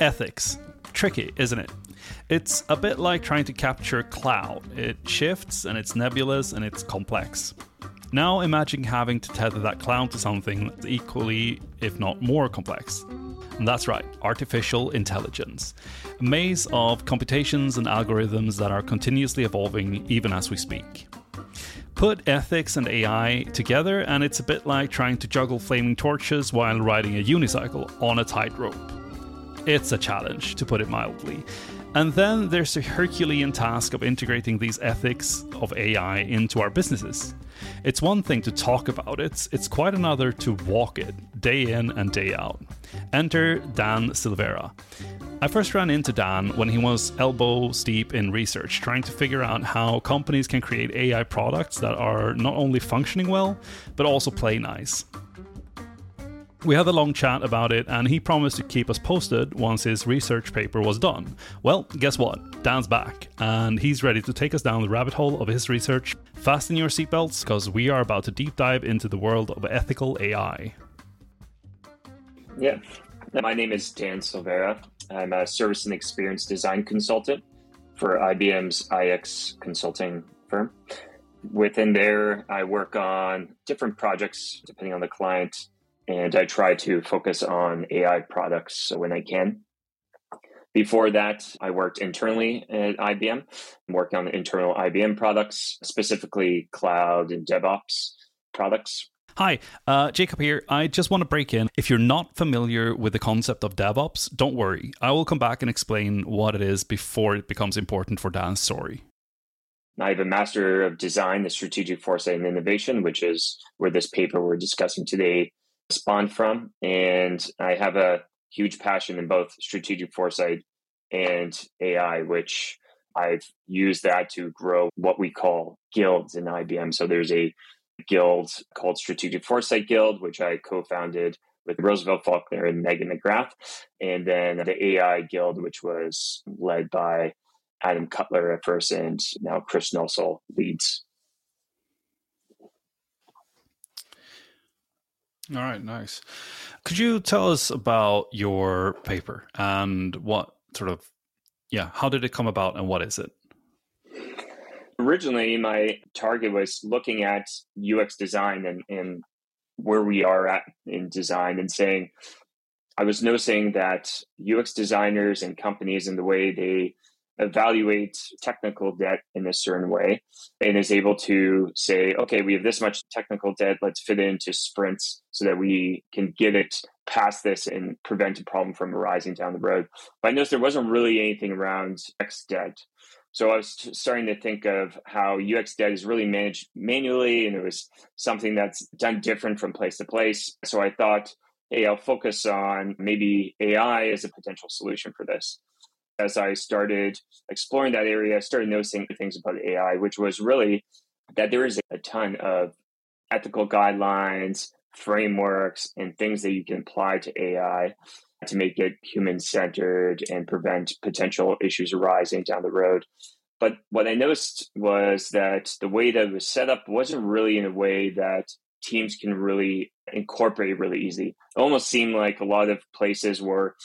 Ethics. Tricky, isn't it? It's a bit like trying to capture cloud. It shifts and it's nebulous and it's complex. Now imagine having to tether that cloud to something equally, if not more complex. And that's right, artificial intelligence. A maze of computations and algorithms that are continuously evolving even as we speak. Put ethics and AI together, and it's a bit like trying to juggle flaming torches while riding a unicycle on a tightrope. It's a challenge, to put it mildly. And then there's the Herculean task of integrating these ethics of AI into our businesses. It's one thing to talk about it, it's quite another to walk it, day in and day out. Enter Dan Silveira. I first ran into Dan when he was elbow deep in research, trying to figure out how companies can create AI products that are not only functioning well, but also play nice. We had a long chat about it, and he promised to keep us posted once his research paper was done. Well, guess what? Dan's back, and he's ready to take us down the rabbit hole of his research. Fasten your seatbelts, because we are about to deep dive into the world of ethical AI. Yeah. My name is Dan Silveira. I'm a service and experience design consultant for IBM's IX consulting firm. Within there, I work on different projects depending on the client and I try to focus on AI products when I can. Before that, I worked internally at IBM, working on internal IBM products, specifically cloud and DevOps products. Hi, uh, Jacob here. I just want to break in. If you're not familiar with the concept of DevOps, don't worry. I will come back and explain what it is before it becomes important for Dan's story. I have a Master of Design, the Strategic Foresight and Innovation, which is where this paper we're discussing today spawned from. And I have a huge passion in both strategic foresight and AI, which I've used that to grow what we call guilds in IBM. So there's a guild called Strategic Foresight Guild, which I co founded with Roosevelt Faulkner and Megan McGrath. And then the AI Guild, which was led by Adam Cutler at first, and now Chris Nussel leads. All right, nice. Could you tell us about your paper and what sort of, yeah, how did it come about and what is it? Originally, my target was looking at UX design and, and where we are at in design and saying, I was noticing that UX designers and companies and the way they evaluate technical debt in a certain way and is able to say, okay, we have this much technical debt, let's fit it into sprints so that we can get it past this and prevent a problem from arising down the road. But I noticed there wasn't really anything around UX debt. So I was starting to think of how UX debt is really managed manually, and it was something that's done different from place to place. So I thought, hey, I'll focus on maybe AI as a potential solution for this as I started exploring that area, I started noticing things about AI, which was really that there is a ton of ethical guidelines, frameworks, and things that you can apply to AI to make it human centered and prevent potential issues arising down the road. But what I noticed was that the way that it was set up wasn't really in a way that teams can really incorporate really easy. It almost seemed like a lot of places were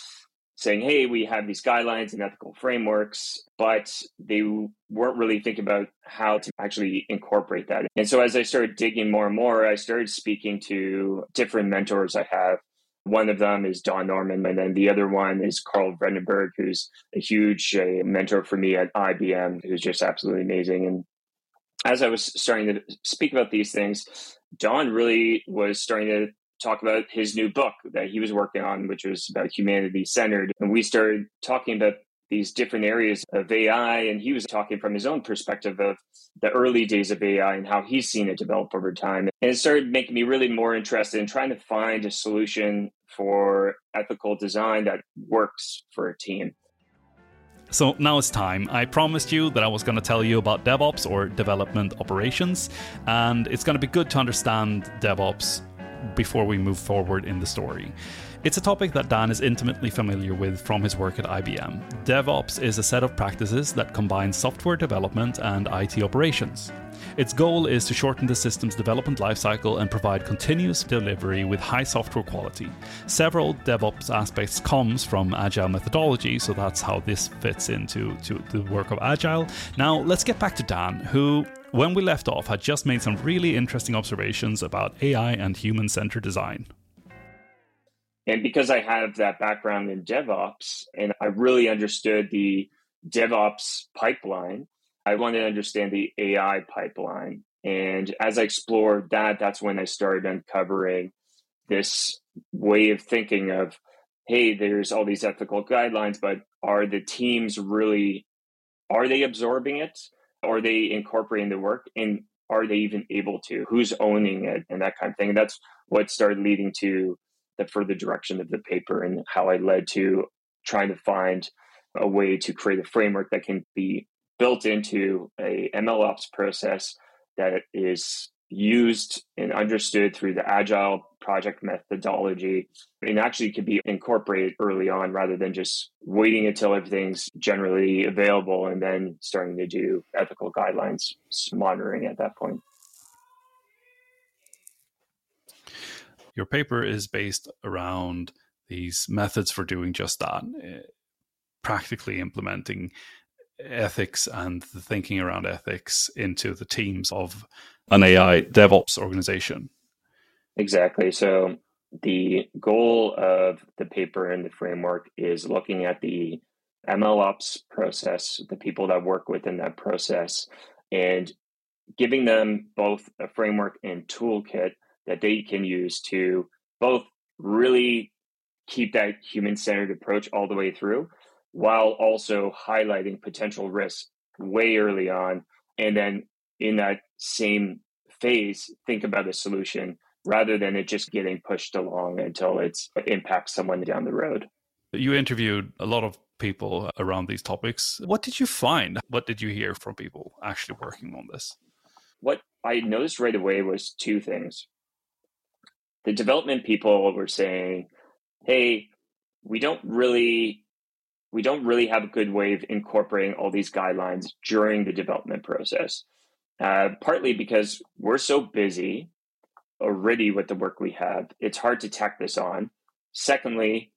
saying, hey, we have these guidelines and ethical frameworks, but they weren't really thinking about how to actually incorporate that. And so as I started digging more and more, I started speaking to different mentors I have. One of them is Don Norman, and then the other one is Karel Vredenburg, who's a huge uh, mentor for me at IBM, who's just absolutely amazing. And as I was starting to speak about these things, Don really was starting to talk about his new book that he was working on, which was about humanity centered. And we started talking about these different areas of AI. And he was talking from his own perspective of the early days of AI and how he's seen it develop over time. And it started making me really more interested in trying to find a solution for ethical design that works for a team. So now it's time. I promised you that I was going to tell you about DevOps or development operations, and it's going to be good to understand DevOps before we move forward in the story. It's a topic that Dan is intimately familiar with from his work at IBM. DevOps is a set of practices that combine software development and IT operations. Its goal is to shorten the system's development lifecycle and provide continuous delivery with high software quality. Several DevOps aspects comes from agile methodology, so that's how this fits into to the work of agile. Now, let's get back to Dan, who when we left off had just made some really interesting observations about AI and human-centered design. And because I have that background in DevOps and I really understood the DevOps pipeline, I wanted to understand the AI pipeline. And as I explored that, that's when I started uncovering this way of thinking of, hey, there's all these ethical guidelines, but are the teams really are they absorbing it? Are they incorporating the work? And are they even able to? Who's owning it and that kind of thing? And that's what started leading to the further direction of the paper and how I led to trying to find a way to create a framework that can be built into a MLOps process that is used and understood through the agile project methodology and actually could be incorporated early on rather than just waiting until everything's generally available and then starting to do ethical guidelines monitoring at that point. Your paper is based around these methods for doing just that, eh, practically implementing ethics and the thinking around ethics into the teams of an AI DevOps organization. Exactly. So the goal of the paper and the framework is looking at the MLOps process, the people that work within that process, and giving them both a framework and toolkit that they can use to both really keep that human centered approach all the way through, while also highlighting potential risks way early on. And then in that same phase, think about a solution rather than it just getting pushed along until it's, it impacts someone down the road. You interviewed a lot of people around these topics. What did you find? What did you hear from people actually working on this? What I noticed right away was two things. The development people were saying, hey, we don't really we don't really have a good way of incorporating all these guidelines during the development process. Uh, partly because we're so busy already with the work we have, it's hard to tack this on. Secondly,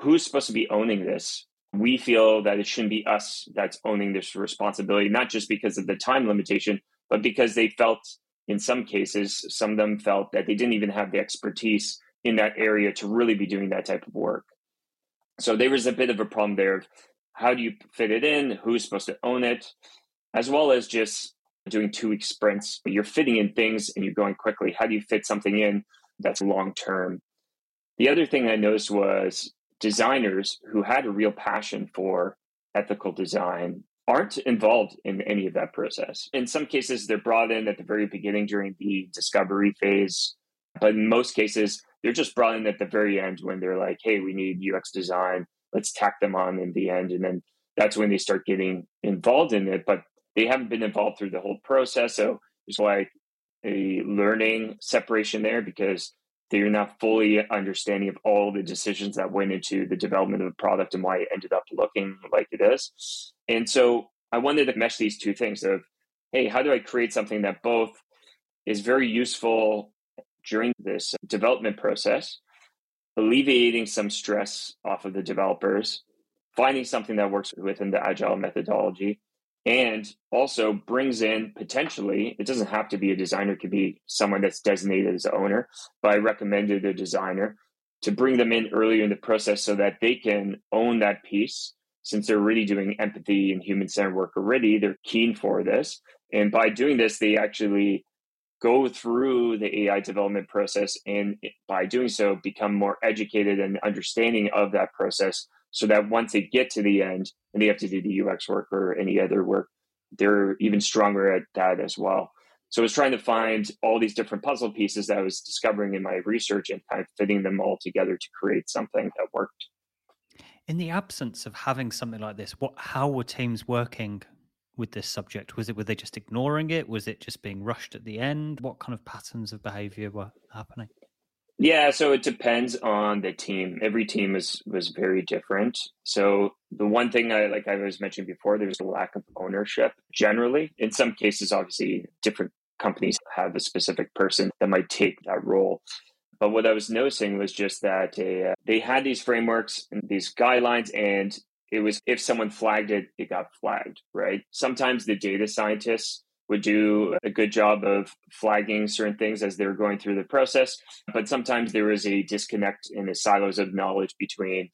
who's supposed to be owning this? We feel that it shouldn't be us that's owning this responsibility, not just because of the time limitation, but because they felt, in some cases, some of them felt that they didn't even have the expertise in that area to really be doing that type of work. So there was a bit of a problem there of how do you fit it in, who's supposed to own it, as well as just doing two week sprints, but you're fitting in things and you're going quickly. How do you fit something in that's long term? The other thing I noticed was designers who had a real passion for ethical design aren't involved in any of that process. In some cases, they're brought in at the very beginning during the discovery phase, but in most cases, they're just brought in at the very end when they're like, hey, we need UX design. Let's tack them on in the end. And then that's when they start getting involved in it. But they haven't been involved through the whole process. So there's like a learning separation there because they're not fully understanding of all the decisions that went into the development of the product and why it ended up looking like it is. And so I wanted to mesh these two things of, hey, how do I create something that both is very useful during this development process, alleviating some stress off of the developers, finding something that works within the agile methodology, and also brings in potentially, it doesn't have to be a designer, it could be someone that's designated as owner, but I recommended a designer to bring them in earlier in the process so that they can own that piece. Since they're already doing empathy and human centered work already, they're keen for this. And by doing this, they actually go through the AI development process and by doing so become more educated and understanding of that process so that once they get to the end and they have to do the UX work or any other work, they're even stronger at that as well. So I was trying to find all these different puzzle pieces that I was discovering in my research and kind of fitting them all together to create something that worked. In the absence of having something like this, what how were teams working with this subject? Was it were they just ignoring it? Was it just being rushed at the end? What kind of patterns of behavior were happening? Yeah, so it depends on the team. Every team was was very different. So the one thing I like I was mentioning before, there's a lack of ownership generally. In some cases, obviously, different companies have a specific person that might take that role. But what I was noticing was just that uh, they had these frameworks and these guidelines, and it was if someone flagged it, it got flagged, right? Sometimes the data scientists would do a good job of flagging certain things as they were going through the process. But sometimes there was a disconnect in the silos of knowledge between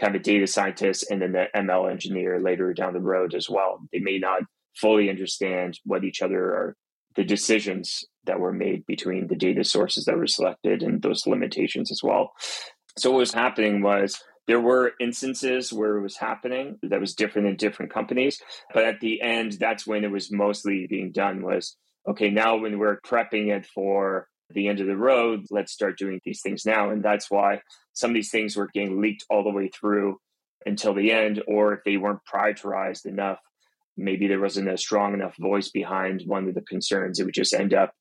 kind of a data scientist and then the ML engineer later down the road as well. They may not fully understand what each other are, the decisions that were made between the data sources that were selected and those limitations as well. So what was happening was there were instances where it was happening that was different in different companies, but at the end, that's when it was mostly being done was okay, now when we're prepping it for the end of the road, let's start doing these things now. And that's why some of these things were getting leaked all the way through until the end, or if they weren't prioritized enough, maybe there wasn't a strong enough voice behind one of the concerns, it would just end up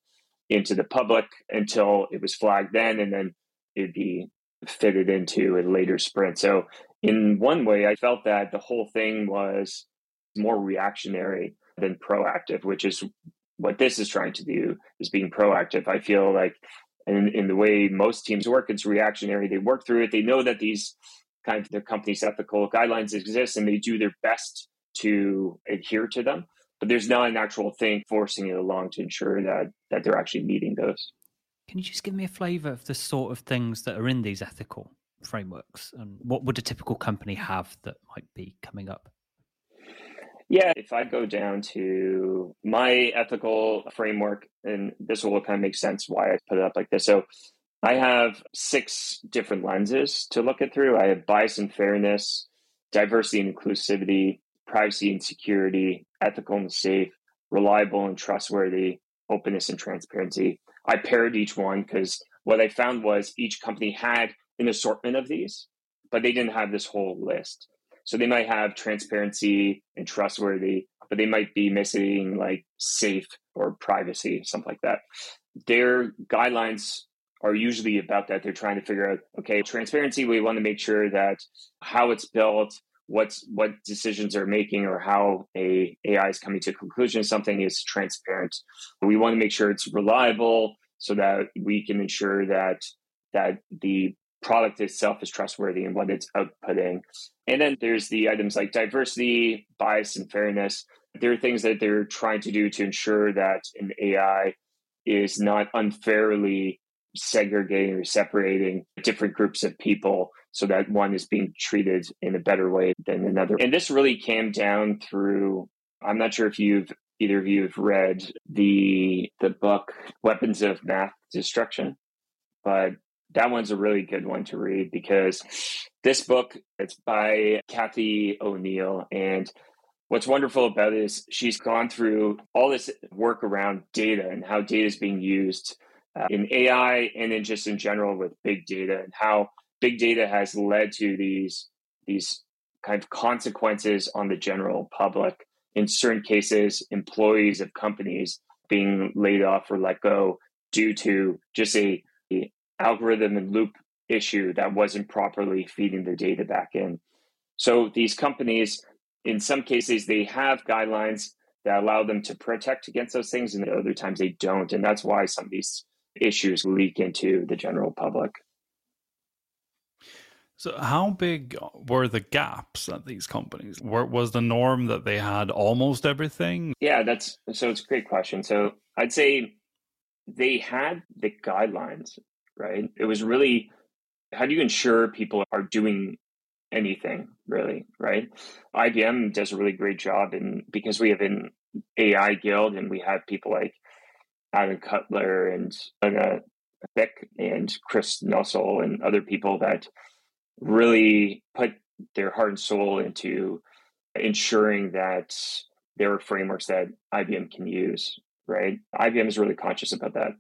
into the public until it was flagged then, and then it'd be fitted into a later sprint. So, in one way, I felt that the whole thing was more reactionary than proactive, which is what this is trying to do is being proactive. I feel like in, in the way most teams work, it's reactionary. They work through it. They know that these kind of the company's ethical guidelines exist and they do their best to adhere to them. But there's not an actual thing forcing it along to ensure that that they're actually meeting those. Can you just give me a flavor of the sort of things that are in these ethical frameworks and what would a typical company have that might be coming up? Yeah, if I go down to my ethical framework, and this will kind of make sense why I put it up like this. So I have six different lenses to look it through. I have bias and fairness, diversity and inclusivity, privacy and security, ethical and safe, reliable and trustworthy, openness and transparency. I paired each one because what I found was each company had an assortment of these, but they didn't have this whole list. So they might have transparency and trustworthy, but they might be missing like safe or privacy, something like that. Their guidelines are usually about that. They're trying to figure out, okay, transparency, we want to make sure that how it's built, what's what decisions are making or how a AI is coming to a conclusion something is transparent. We want to make sure it's reliable so that we can ensure that that the product itself is trustworthy and what it's outputting. And then there's the items like diversity, bias, and fairness. There are things that they're trying to do to ensure that an AI is not unfairly segregating or separating different groups of people so that one is being treated in a better way than another. And this really came down through I'm not sure if you've either of you have read the the book Weapons of Math Destruction, but that one's a really good one to read because this book it's by Cathy O'Neil and what's wonderful about it is she's gone through all this work around data and how data is being used uh, in AI and then just in general with big data and how big data has led to these these kind of consequences on the general public. In certain cases, employees of companies being laid off or let go due to just a, a algorithm and loop issue that wasn't properly feeding the data back in. So these companies, in some cases, they have guidelines that allow them to protect against those things, and other times they don't. And that's why some of these issues leak into the general public. So, how big were the gaps at these companies? Were, was the norm that they had almost everything? Yeah, that's so. It's a great question. So, I'd say they had the guidelines, right? It was really how do you ensure people are doing anything really, right? IBM does a really great job, and because we have an AI guild and we have people like Adam Cutler and uh, Anna Bick and Chris Nussel and other people that really put their heart and soul into ensuring that there are frameworks that IBM can use, right? IBM is really conscious about that.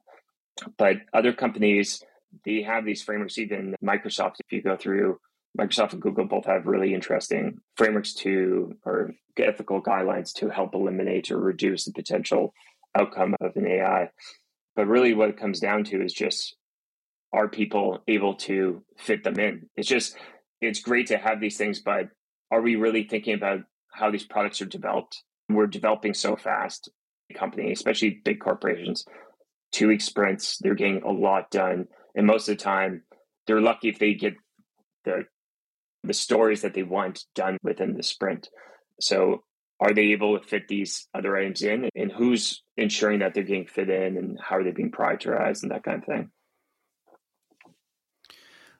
But other companies, they have these frameworks, even Microsoft, if you go through Microsoft and Google both have really interesting frameworks to or ethical guidelines to help eliminate or reduce the potential outcome of an AI. But really, what it comes down to is just are people able to fit them in? It's just, it's great to have these things, but are we really thinking about how these products are developed? We're developing so fast, company, especially big corporations, two week sprints, they're getting a lot done. And most of the time, they're lucky if they get the the stories that they want done within the sprint. So are they able to fit these other items in and who's ensuring that they're getting fit in and how are they being prioritized and that kind of thing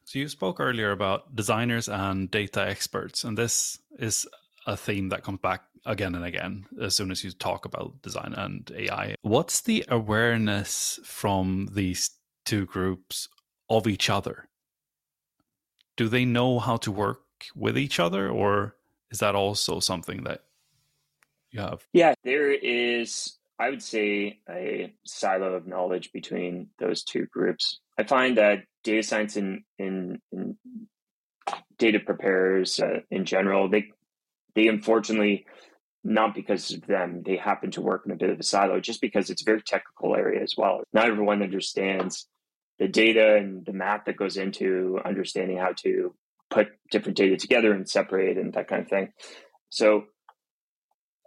so you spoke earlier about designers and data experts and this is a theme that comes back again and again as soon as you talk about design and ai what's the awareness from these two groups of each other do they know how to work with each other or is that also something that you have? Yeah, there is, I would say, a silo of knowledge between those two groups. I find that data science and in, in, data preparers uh, in general, they they unfortunately not because of them, they happen to work in a bit of a silo, just because it's a very technical area as well. Not everyone understands the data and the math that goes into understanding how to put different data together and separate and that kind of thing. So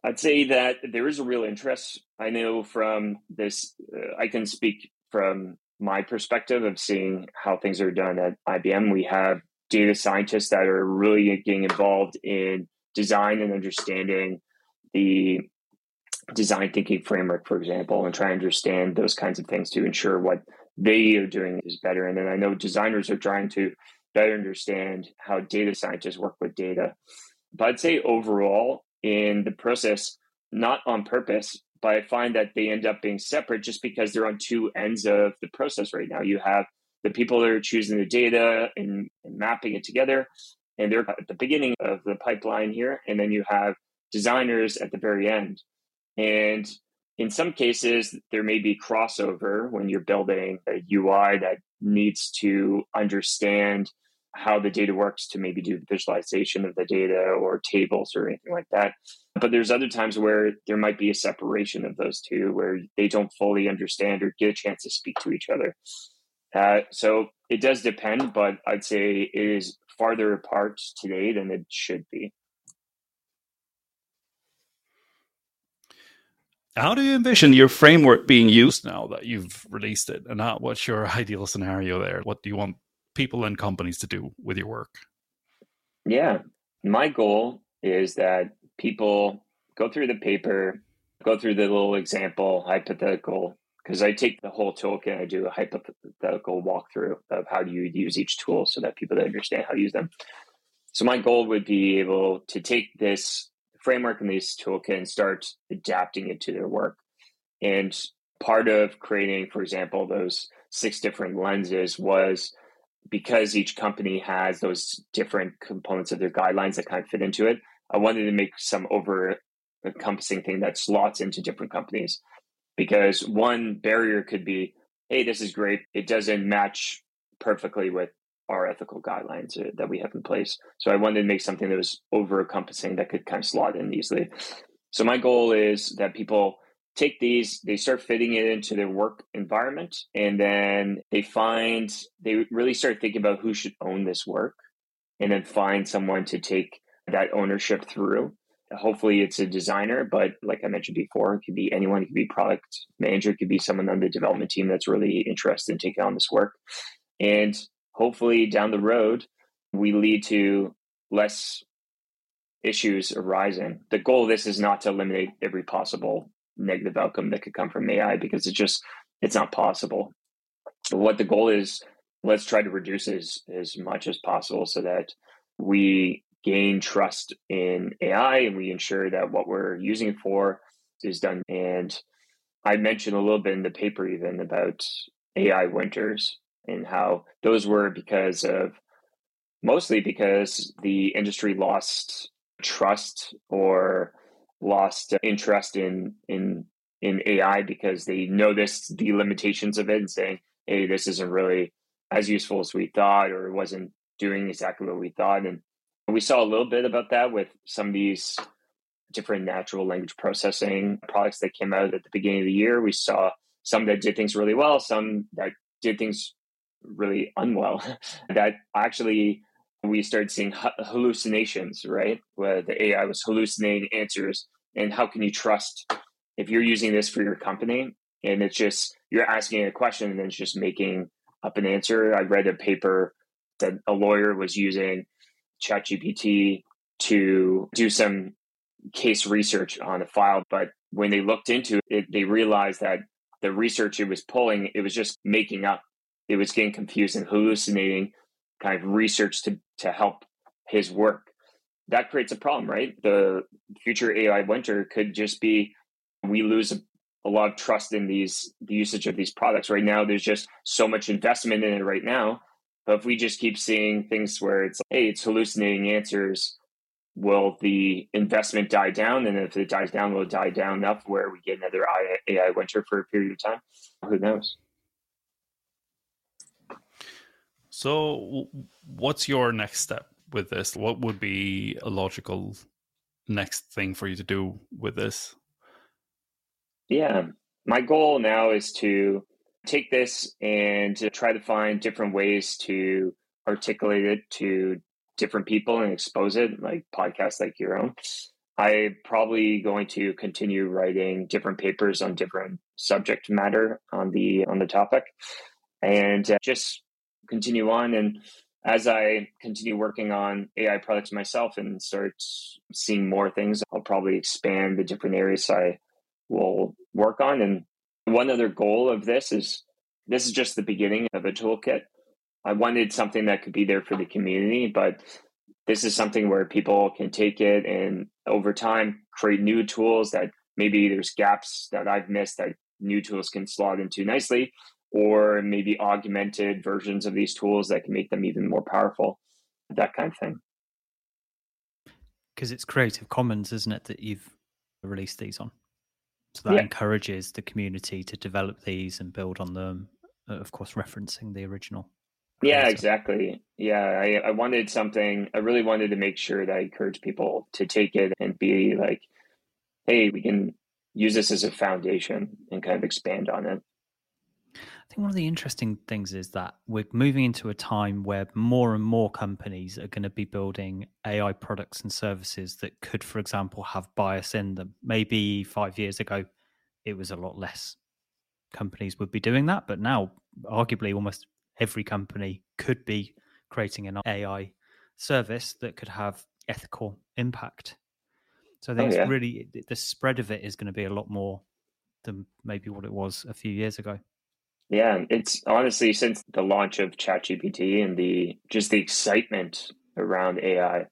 I'd say that there is a real interest. I know from this, uh, I can speak from my perspective of seeing how things are done at IBM. We have data scientists that are really getting involved in design and understanding the design thinking framework, for example, and try to understand those kinds of things to ensure what they are doing is better. And then I know designers are trying to better understand how data scientists work with data. But I'd say overall, in the process, not on purpose, but I find that they end up being separate just because they're on two ends of the process right now. You have the people that are choosing the data and, and mapping it together, and they're at the beginning of the pipeline here. And then you have designers at the very end. And in some cases, there may be crossover when you're building a UI that needs to understand how the data works to maybe do visualization of the data or tables or anything like that. But there's other times where there might be a separation of those two where they don't fully understand or get a chance to speak to each other. Uh, so it does depend, but I'd say it is farther apart today than it should be. How do you envision your framework being used now that you've released it? And how, what's your ideal scenario there? What do you want people and companies to do with your work? Yeah, my goal is that people go through the paper, go through the little example, hypothetical, because I take the whole toolkit, I do a hypothetical walkthrough of how do you use each tool so that people understand how to use them. So my goal would be able to take this framework and this toolkit and start adapting it to their work. And part of creating, for example, those six different lenses was because each company has those different components of their guidelines that kind of fit into it, I wanted to make some over encompassing thing that slots into different companies. Because one barrier could be, hey, this is great. It doesn't match perfectly with our ethical guidelines that we have in place. So I wanted to make something that was over encompassing that could kind of slot in easily. So my goal is that people take these, they start fitting it into their work environment, and then they find, they really start thinking about who should own this work, and then find someone to take that ownership through. Hopefully, it's a designer, but like I mentioned before, it could be anyone. It could be product manager. It could be someone on the development team that's really interested in taking on this work. And hopefully, down the road, we lead to less issues arising. The goal of this is not to eliminate every possible negative outcome that could come from AI because it's just it's not possible. But what the goal is, let's try to reduce as as much as possible so that we gain trust in AI and we ensure that what we're using it for is done. And I mentioned a little bit in the paper even about AI winters and how those were because of mostly because the industry lost trust or lost interest in in in AI because they noticed the limitations of it and saying, "Hey, this isn't really as useful as we thought, or it wasn't doing exactly what we thought." And we saw a little bit about that with some of these different natural language processing products that came out at the beginning of the year. We saw some that did things really well, some that did things really unwell. that actually we started seeing hallucinations, right? Where the AI was hallucinating answers. And how can you trust if you're using this for your company and it's just you're asking a question and it's just making up an answer? I read a paper that a lawyer was using ChatGPT to do some case research on a file, but when they looked into it, they realized that the research it was pulling, it was just making up. It was getting confused and hallucinating kind of research to, to help his work. That creates a problem, right? The future AI winter could just be we lose a, a lot of trust in these the usage of these products. Right now, there's just so much investment in it right now. But if we just keep seeing things where it's hey, it's hallucinating answers, will the investment die down? And if it dies down, will it die down enough where we get another AI winter for a period of time? Who knows? So, what's your next step with this? What would be a logical next thing for you to do with this? Yeah, my goal now is to take this and try to find different ways to articulate it to different people and expose it, like podcasts like your own. I'm probably going to continue writing different papers on different subject matter on the on the topic, and uh, just continue on. And as I continue working on AI products myself and start seeing more things, I'll probably expand the different areas I will work on. And one other goal of this is this is just the beginning of a toolkit. I wanted something that could be there for the community, but this is something where people can take it and over time create new tools that maybe there's gaps that I've missed that new tools can slot into nicely, or maybe augmented versions of these tools that can make them even more powerful, that kind of thing. Because it's Creative Commons, isn't it, that you've released these on? So that yeah. encourages the community to develop these and build on them, uh, of course, referencing the original. Yeah, exactly. Yeah, I, I wanted something, I really wanted to make sure that I encourage people to take it and be like, hey, we can use this as a foundation and kind of expand on it. I think one of the interesting things is that we're moving into a time where more and more companies are going to be building AI products and services that could, for example, have bias in them. Maybe five years ago, it was a lot less companies would be doing that, but now, arguably, almost every company could be creating an AI service that could have ethical impact. So I think oh, yeah. it's really the spread of it is going to be a lot more than maybe what it was a few years ago. Yeah, it's honestly since the launch of ChatGPT and the just the excitement around AI,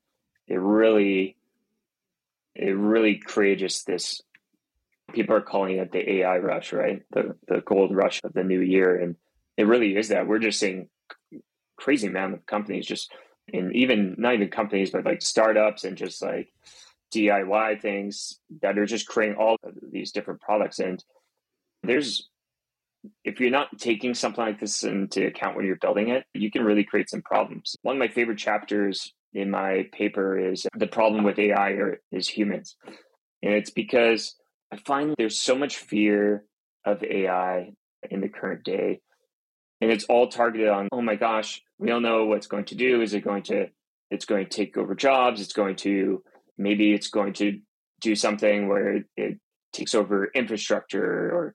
it really it really created just this people are calling it the AI rush, right? The the gold rush of the new year. And it really is that. We're just seeing crazy amount of companies just and even not even companies, but like startups and just like DIY things that are just creating all these different products. And there's if you're not taking something like this into account when you're building it, you can really create some problems. One of my favorite chapters in my paper is the problem with AI or, is humans. And it's because I find there's so much fear of AI in the current day and it's all targeted on oh my gosh we don't know what's going to do is it going to it's going to take over jobs it's going to maybe it's going to do something where it, it takes over infrastructure or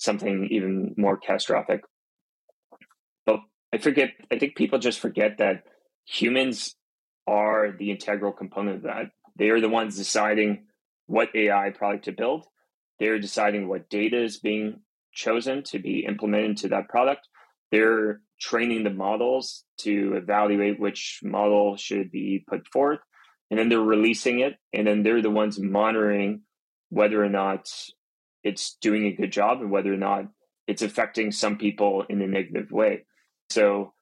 something even more catastrophic. But i forget i think people just forget that humans are the integral component of that. They are the ones deciding what ai product to build. They're deciding what data is being chosen to be implemented into that product. They're training the models to evaluate which model should be put forth, and then they're releasing it, and then they're the ones monitoring whether or not it's doing a good job and whether or not it's affecting some people in a negative way. So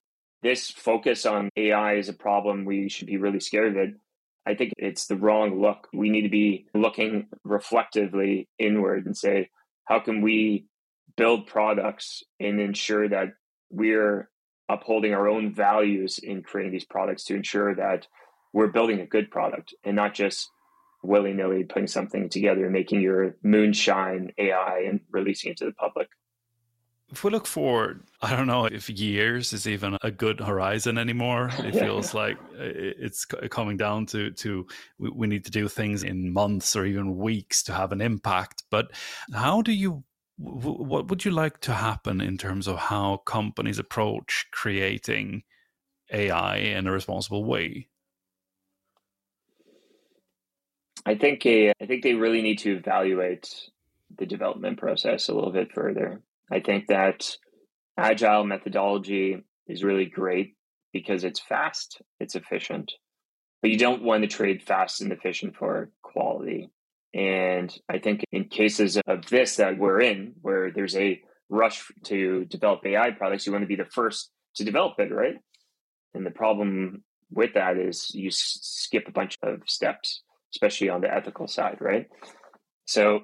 this focus on AI is a problem. We should be really scared of it. I think it's the wrong look. We need to be looking reflectively inward and say, how can we build products and ensure that we're upholding our own values in creating these products to ensure that we're building a good product and not just willy nilly putting something together and making your moonshine AI and releasing it to the public. if we look forward, I don't know if years is even a good horizon anymore. It feels like uh, it's coming down to to we need to do things in months or even weeks to have an impact. But how do you? What would you like to happen in terms of how companies approach creating AI in a responsible way? I think a, I think they really need to evaluate the development process a little bit further. I think that agile methodology is really great because it's fast, it's efficient, but you don't want to trade fast and efficient for quality. And I think in cases of this that we're in, where there's a rush to develop AI products, you want to be the first to develop it, right? And the problem with that is you skip a bunch of steps, especially on the ethical side, right? So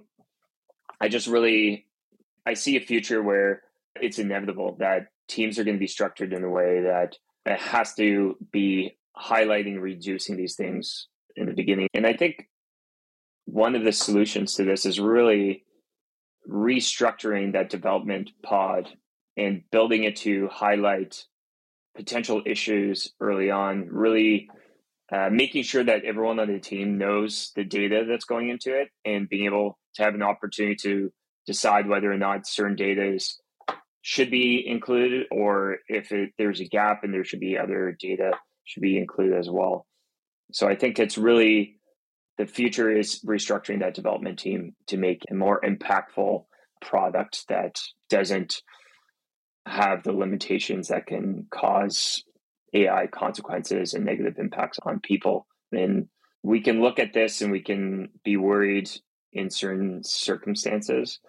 I just really I see a future where it's inevitable that teams are going to be structured in a way that it has to be highlighting, reducing these things in the beginning. And I think one of the solutions to this is really restructuring that development pod and building it to highlight potential issues early on, really uh, making sure that everyone on the team knows the data that's going into it and being able to have an opportunity to decide whether or not certain data is, should be included or if it, there's a gap and there should be other data should be included as well. So I think it's really the future is restructuring that development team to make a more impactful product that doesn't have the limitations that can cause AI consequences and negative impacts on people. And we can look at this and we can be worried in certain circumstances.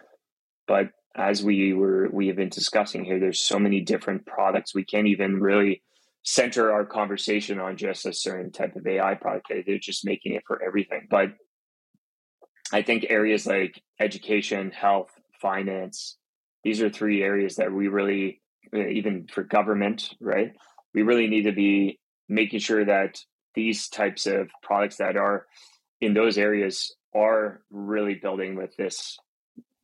But as we were we have been discussing here, there's so many different products we can't even really center our conversation on just a certain type of AI product. They're just making it for everything. But I think areas like education, health, finance, these are three areas that we really, uh, even for government, right? We really need to be making sure that these types of products that are in those areas are really building with this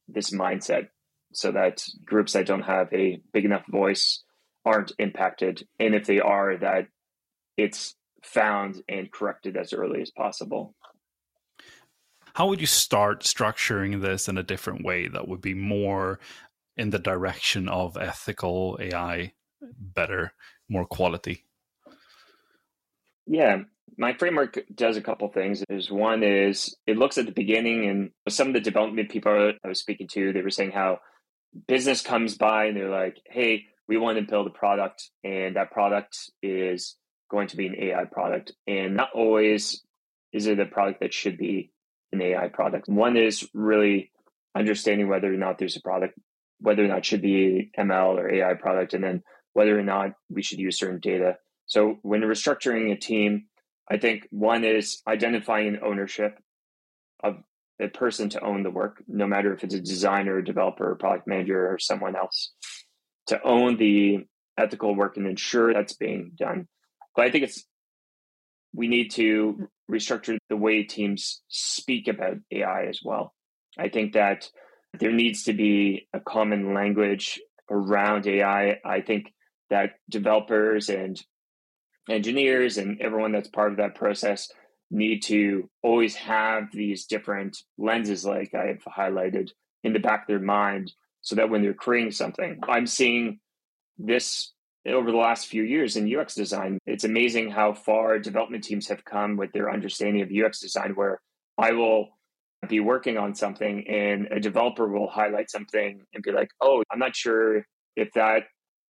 this mindset so that groups that don't have a big enough voice aren't impacted. And if they are that it's found and corrected as early as possible. How would you start structuring this in a different way that would be more in the direction of ethical ai better more quality yeah my framework does a couple things. Is one is it looks at the beginning, and some of the development people I was speaking to, they were saying how business comes by and they're like, "Hey, we want to build a product, and that product is going to be an AI product." And not always is it a product that should be an AI product. One is really understanding whether or not there's a product, whether or not should be ML or AI product, and then whether or not we should use certain data. So when restructuring a team, I think one is identifying ownership of a person to own the work, no matter if it's a designer, a developer, a product manager, or someone else, to own the ethical work and ensure that's being done. But I think it's we need to restructure the way teams speak about AI as well. I think that there needs to be a common language around AI. I think that developers and engineers and everyone that's part of that process need to always have these different lenses, like I've highlighted, in the back of their mind so that when they're creating something, I'm seeing this over the last few years in UX design. It's amazing how far development teams have come with their understanding of UX design, where I will be working on something and a developer will highlight something and be like, oh, I'm not sure if that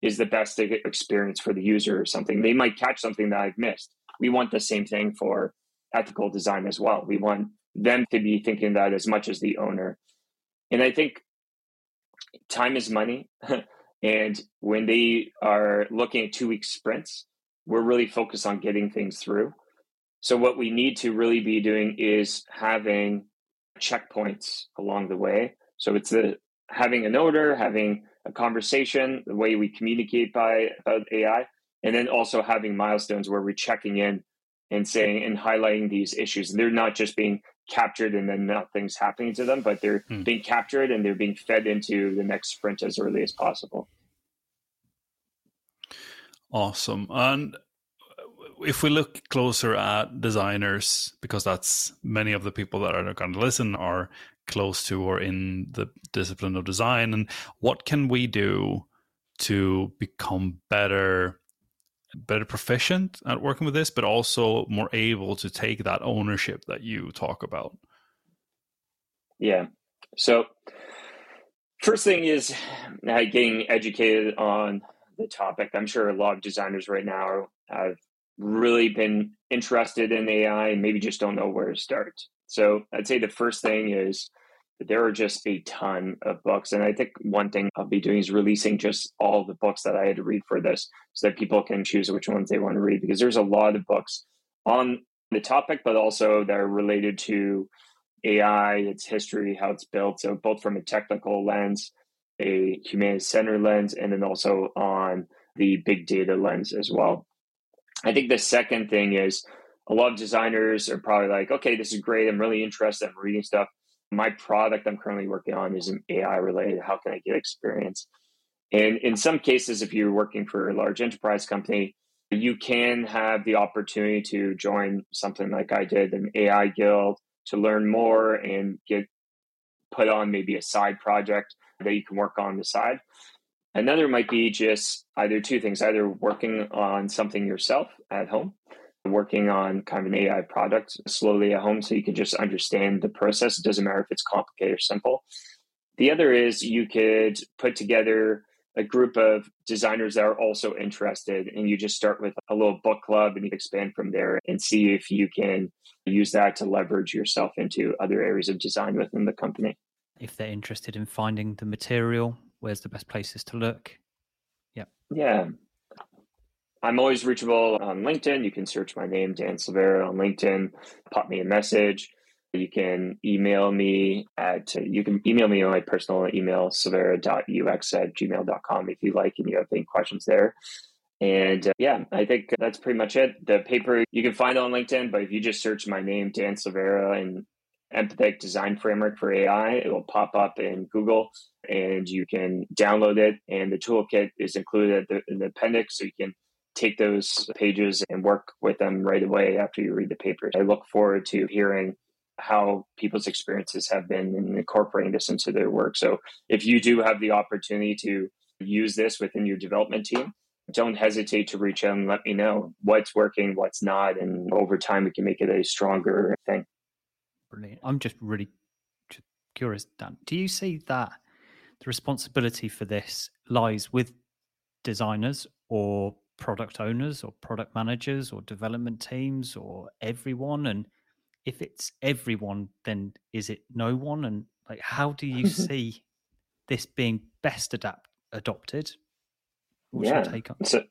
is the best experience for the user or something. They might catch something that I've missed. We want the same thing for ethical design as well. We want them to be thinking that as much as the owner. And I think time is money. and when they are looking at two week sprints, we're really focused on getting things through. So, what we need to really be doing is having checkpoints along the way. So, it's the having an order, having a conversation, the way we communicate by about AI, and then also having milestones where we're checking in and saying and highlighting these issues. And they're not just being captured and then nothing's happening to them, but they're hmm. being captured and they're being fed into the next sprint as early as possible. Awesome. And if we look closer at designers, because that's many of the people that are going to listen are close to or in the discipline of design, and what can we do to become better better proficient at working with this, but also more able to take that ownership that you talk about? Yeah. So, first thing is uh, getting educated on the topic. I'm sure a lot of designers right now have really been interested in AI and maybe just don't know where to start. So, I'd say the first thing is there are just a ton of books. And I think one thing I'll be doing is releasing just all the books that I had to read for this so that people can choose which ones they want to read because there's a lot of books on the topic, but also that are related to AI, its history, how it's built. So, both from a technical lens, a humanity centered lens, and then also on the big data lens as well. I think the second thing is a lot of designers are probably like, okay, this is great. I'm really interested I'm reading stuff my product I'm currently working on is an AI related. How can I get experience? And in some cases, if you're working for a large enterprise company, you can have the opportunity to join something like I did, an AI guild, to learn more and get put on maybe a side project that you can work on the side. Another might be just either two things either working on something yourself at home working on kind of an AI product slowly at home so you can just understand the process. It doesn't matter if it's complicated or simple. The other is you could put together a group of designers that are also interested and you just start with a little book club and you expand from there and see if you can use that to leverage yourself into other areas of design within the company. If they're interested in finding the material, where's the best places to look? Yeah. Yeah. I'm always reachable on LinkedIn. You can search my name, Dan Silveira, on LinkedIn, pop me a message. You can email me at, you can email me on my personal email, silveira.ux at gmail.com if you like and you have any questions there. And uh, yeah, I think that's pretty much it. The paper you can find on LinkedIn, but if you just search my name, Dan Silveira, and Empathetic Design Framework for AI, it will pop up in Google and you can download it. And the toolkit is included in the appendix, so you can take those pages and work with them right away after you read the papers. I look forward to hearing how people's experiences have been in incorporating this into their work. So if you do have the opportunity to use this within your development team, don't hesitate to reach out and let me know what's working, what's not, and over time we can make it a stronger thing. Brilliant. I'm just really curious, Dan. Do you see that the responsibility for this lies with designers or product owners or product managers or development teams or everyone and if it's everyone then is it no one? And like how do you see this being best adapt adopted? What's yeah so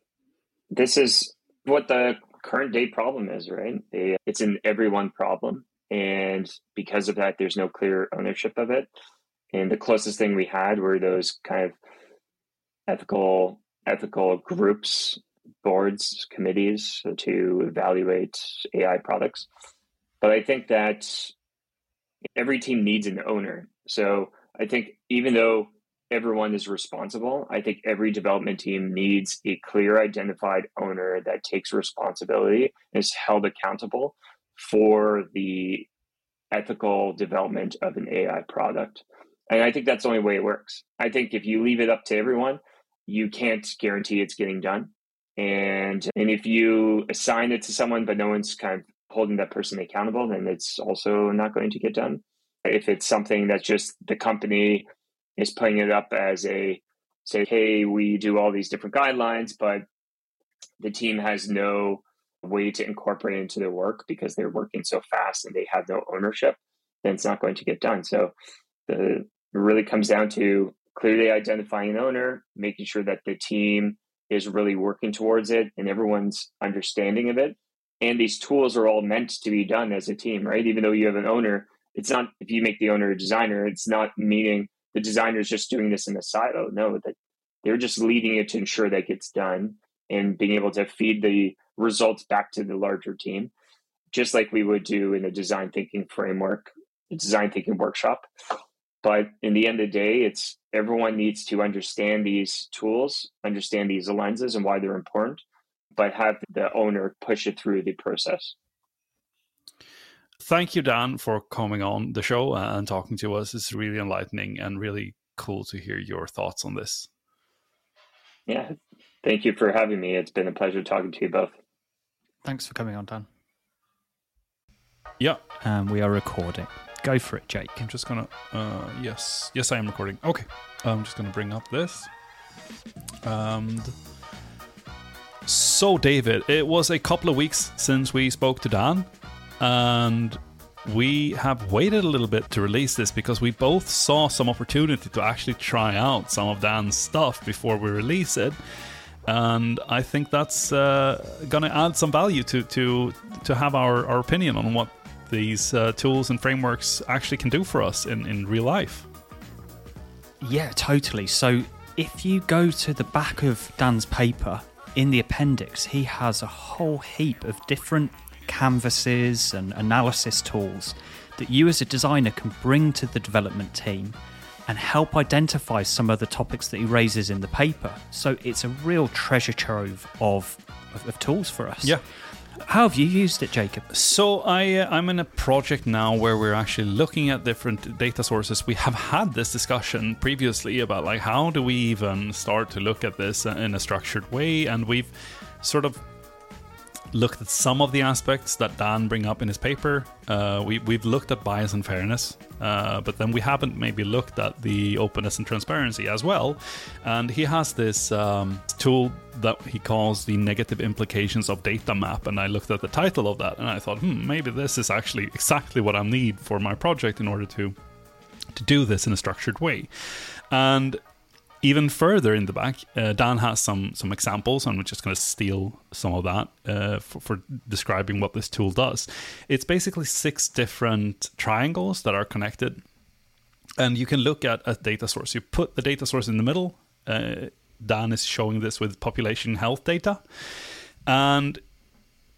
this is what the current day problem is right? It's an everyone problem and because of that there's no clear ownership of it. And the closest thing we had were those kind of ethical ethical groups boards, committees to evaluate AI products. But I think that every team needs an owner. So I think even though everyone is responsible, I think every development team needs a clear identified owner that takes responsibility is held accountable for the ethical development of an AI product. And I think that's the only way it works. I think if you leave it up to everyone, you can't guarantee it's getting done and and if you assign it to someone but no one's kind of holding that person accountable then it's also not going to get done. If it's something that's just the company is putting it up as a say hey we do all these different guidelines but the team has no way to incorporate into their work because they're working so fast and they have no ownership then it's not going to get done. So the it really comes down to clearly identifying an owner making sure that the team is really working towards it and everyone's understanding of it. And these tools are all meant to be done as a team, right? Even though you have an owner, it's not if you make the owner a designer, it's not meaning the designer is just doing this in a silo. No, that they're just leading it to ensure that gets done and being able to feed the results back to the larger team. just like we would do in a design thinking framework, a design thinking workshop. But in the end of the day, it's everyone needs to understand these tools, understand these lenses and why they're important, but have the owner push it through the process. Thank you, Dan, for coming on the show uh, and talking to us. It's really enlightening and really cool to hear your thoughts on this. Yeah, thank you for having me. It's been a pleasure talking to you both. Thanks for coming on, Dan. Yeah. And we are recording. Go for it, Jake. I'm just gonna. Uh, yes, yes, I am recording. Okay, I'm just gonna bring up this. And so, David, it was a couple of weeks since we spoke to Dan, and we have waited a little bit to release this because we both saw some opportunity to actually try out some of Dan's stuff before we release it. And I think that's uh, going to add some value to, to to have our, our opinion on what these uh, tools and frameworks actually can do for us in, in real life. Yeah, totally. So if you go to the back of Dan's paper, in the appendix, he has a whole heap of different canvases and analysis tools that you as a designer can bring to the development team and help identify some of the topics that he raises in the paper. So it's a real treasure trove of, of, of tools for us. Yeah. How have you used it, Jacob? So I uh, I'm in a project now where we're actually looking at different data sources. We have had this discussion previously about like how do we even start to look at this in a structured way, and we've sort of looked at some of the aspects that Dan bring up in his paper. Uh, we, we've looked at bias and fairness, uh, but then we haven't maybe looked at the openness and transparency as well. And he has this um, tool that he calls the negative implications of data map. And I looked at the title of that and I thought, hmm, maybe this is actually exactly what I need for my project in order to to do this in a structured way. And even further in the back, uh, Dan has some some examples, and we're just going to steal some of that uh, for, for, describing what this tool does. It's basically six different triangles that are connected, and you can look at a data source. You put the data source in the middle. Uh, Dan is showing this with population health data, and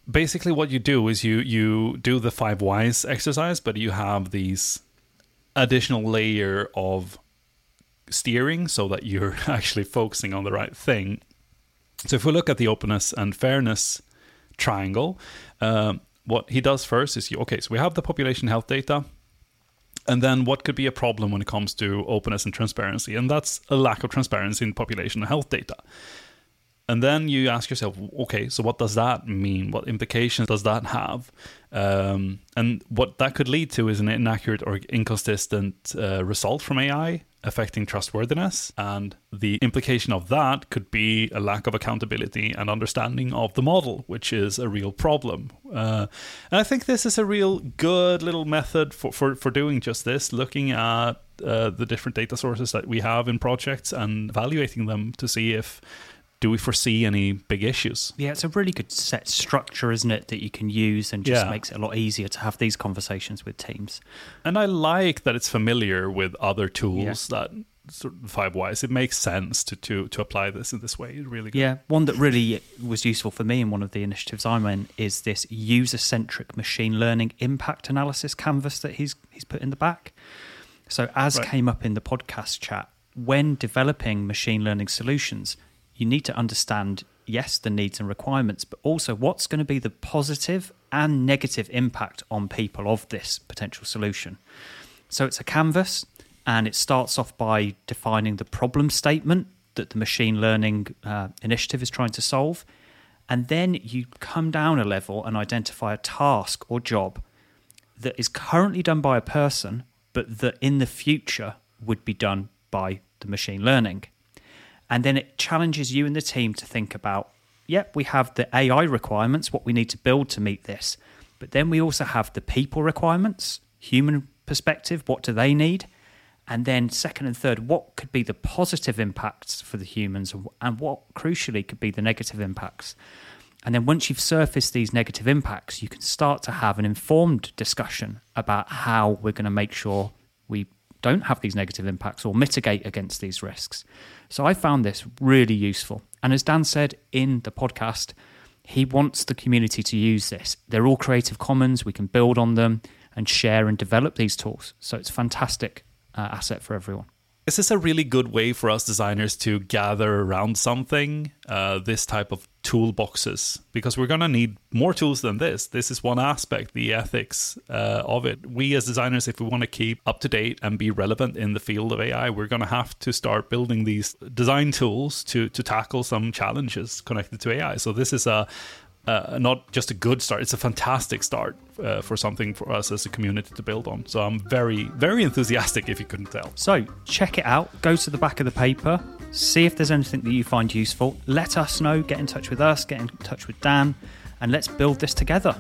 basically what you do is you you do the five whys exercise, but you have these additional layer of steering so that you're actually focusing on the right thing. So if we look at the openness and fairness triangle, um, what he does first is okay, so we have the population health data. And then what could be a problem when it comes to openness and transparency? And that's a lack of transparency in population health data. And then you ask yourself, okay, so what does that mean? What implications does that have? Um, and what that could lead to is an inaccurate or inconsistent uh, result from AI affecting trustworthiness. And the implication of that could be a lack of accountability and understanding of the model, which is a real problem. Uh, and I think this is a real good little method for, for, for doing just this, looking at uh, the different data sources that we have in projects and evaluating them to see if do we foresee any big issues? Yeah, it's a really good set structure, isn't it, that you can use and just Yeah. makes it a lot easier to have these conversations with teams. And I like that it's familiar with other tools that sort of five whys. It makes sense to, to to apply this in this way. It's really good. Yeah, one that really was useful for me in one of the initiatives I'm in is this user-centric machine learning impact analysis canvas that he's he's put in the back. So as Right. came up in the podcast chat, when developing machine learning solutions, you need to understand yes the needs and requirements, but also what's going to be the positive and negative impact on people of this potential solution. So it's a canvas, and it starts off by defining the problem statement that the machine learning uh, initiative is trying to solve. And then you come down a level and identify a task or job that is currently done by a person, but that in the future would be done by the machine learning. And then it challenges you and the team to think about yep, we have the AI requirements, what we need to build to meet this. But then we also have the people requirements, human perspective, what do they need? And then, second and third, what could be the positive impacts for the humans and what crucially could be the negative impacts? And then, once you've surfaced these negative impacts, you can start to have an informed discussion about how we're going to make sure we don't have these negative impacts or mitigate against these risks. So, I found this really useful. And as Dan said in the podcast, he wants the community to use this. They're all Creative Commons. We can build on them and share and develop these tools. So it's a fantastic uh, asset for everyone. Is this a really good way for us designers to gather around something, uh, this type of toolboxes? Because we're going to need more tools than this. This is one aspect, the ethics uh, of it. We as designers, if we want to keep up to date and be relevant in the field of AI, we're going to have to start building these design tools to, to tackle some challenges connected to AI. So this is a, uh, not just a good start, it's a fantastic start uh, for something for us as a community to build on. So I'm very, very enthusiastic if you couldn't tell. So check it out, go to the back of the paper, see if there's anything that you find useful. Let us know, get in touch with us, get in touch with Dan, and let's build this together.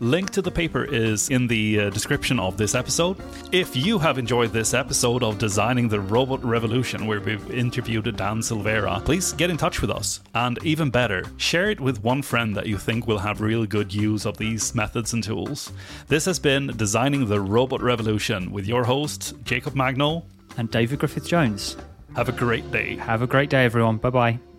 Link to the paper is in the uh, description of this episode. If you have enjoyed this episode of Designing the Robot Revolution, where we've interviewed Dan Silveira, please get in touch with us. And even better, share it with one friend that you think will have really good use of these methods and tools. This has been Designing the Robot Revolution with your hosts, Jacob Magno and David Griffith Jones. Have a great day. Have a great day, everyone. Bye bye.